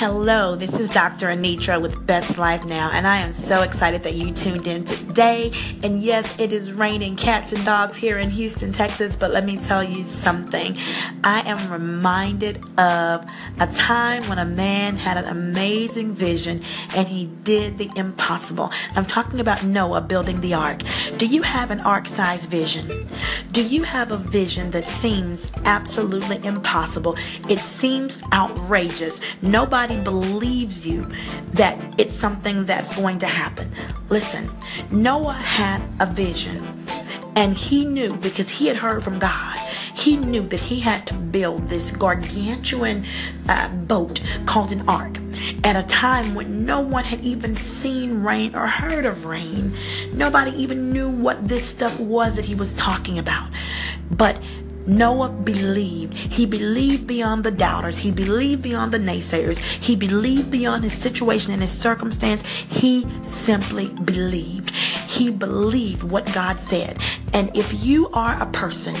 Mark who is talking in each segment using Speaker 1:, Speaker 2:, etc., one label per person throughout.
Speaker 1: Hello, this is Dr. Anitra with Best Life Now, and I am so excited that you tuned in today. And yes, it is raining cats and dogs here in Houston, Texas, but let me tell you something. I am reminded of a time when a man had an amazing vision and he did the impossible. I'm talking about Noah building the ark. Do you have an ark sized vision? Do you have a vision that seems absolutely impossible? It seems outrageous. Nobody nobody believes you that it's something that's going to happen. Listen, Noah had a vision and he knew because he had heard from God he knew that he had to build this gargantuan uh, boat called an ark at a time when no one had even seen rain or heard of rain. Nobody even knew what this stuff was that he was talking about. But Noah believed. He believed beyond the doubters. He believed beyond the naysayers. He believed beyond his situation and his circumstance. He simply believed. He believed what God said. And if you are a person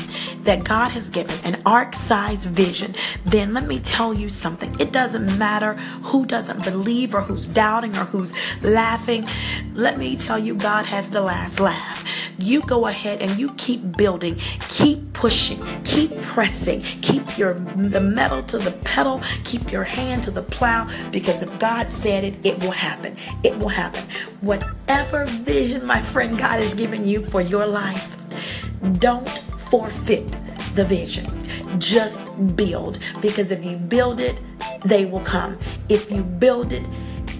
Speaker 1: that God has given an ark sized vision, then let me tell you something. It doesn't matter who doesn't believe or who's doubting or who's laughing. Let me tell you, God has the last laugh. You go ahead and you keep building, keep pushing, keep pressing, keep your the metal to the pedal, keep your hand to the plow because if God said it, it will happen. It will happen. Whatever vision, my friend, God has given you for your life, don't forfeit the vision. Just build because if you build it, they will come. If you build it,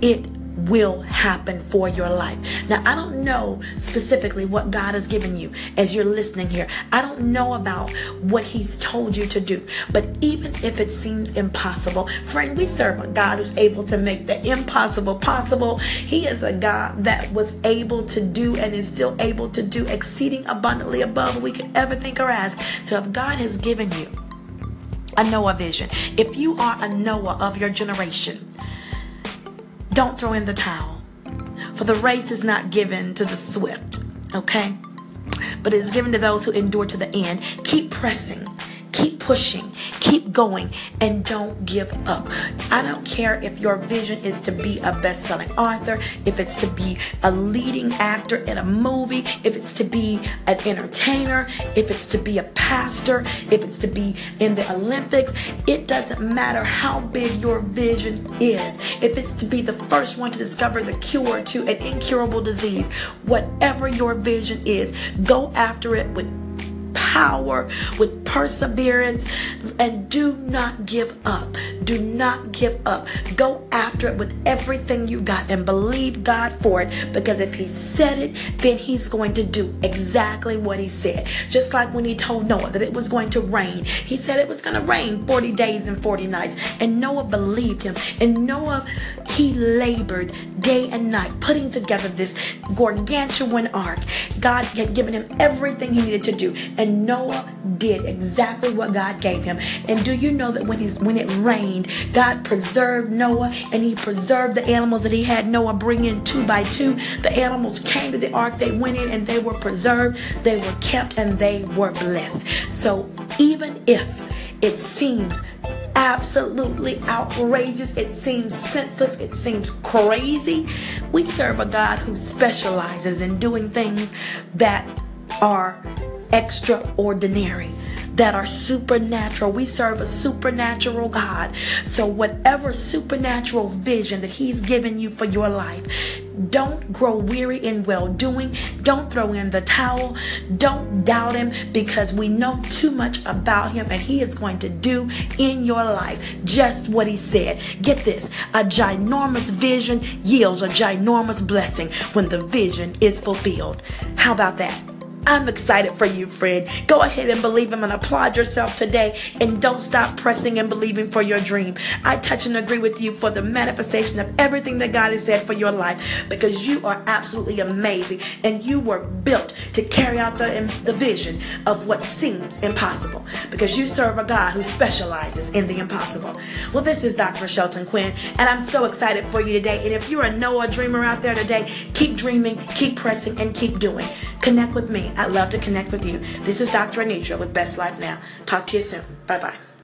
Speaker 1: it will happen for your life. Now, I don't know specifically what God has given you as you're listening here. I don't know about what He's told you to do. But even if it seems impossible, friend, we serve a God who's able to make the impossible possible. He is a God that was able to do and is still able to do exceeding abundantly above we could ever think or ask. So if God has given you a Noah vision, if you are a Noah of your generation, don't throw in the towel. For the race is not given to the swift, okay? But it is given to those who endure to the end. Keep pressing pushing, keep going, and don't give up. I don't care if your vision is to be a best selling author, if it's to be a leading actor in a movie, if it's to be an entertainer, if it's to be a pastor, if it's to be in the Olympics. It doesn't matter how big your vision is. If it's to be the first one to discover the cure to an incurable disease, whatever your vision is, go after it with power, with perseverance, and do not give up. Do not give up. Go after it with everything you got and believe God for it because if He said it, then He's going to do exactly what He said. Just like when He told Noah that it was going to rain, He said it was going to rain 40 days and 40 nights, and Noah believed Him. And Noah, he labored day and night putting together this gargantuan ark. God had given him everything he needed to do, and Noah did exactly what God gave him. And do you know that when he's when it rained, God preserved Noah and he preserved the animals that he had Noah bring in two by two. The animals came to the ark, they went in and they were preserved, they were kept, and they were blessed. So even if it seems absolutely outrageous. It seems senseless. It seems crazy. We serve a God who specializes in doing things that are extraordinary that are supernatural. We serve a supernatural God. So, whatever supernatural vision that He's given you for your life, don't grow weary in well doing. Don't throw in the towel. Don't doubt Him because we know too much about Him and He is going to do in your life just what He said. Get this a ginormous vision yields a ginormous blessing when the vision is fulfilled. How about that? I'm excited for you, friend. Go ahead and believe him and applaud yourself today and don't stop pressing and believing for your dream. I touch and agree with you for the manifestation of everything that God has said for your life because you are absolutely amazing and you were built to carry out the, the vision of what seems impossible because you serve a God who specializes in the impossible. Well, this is Dr. Shelton Quinn and I'm so excited for you today. And if you're a Noah dreamer out there today, keep dreaming, keep pressing, and keep doing. Connect with me. I'd love to connect with you. This is Dr. Anitra with Best Life Now. Talk to you soon. Bye bye.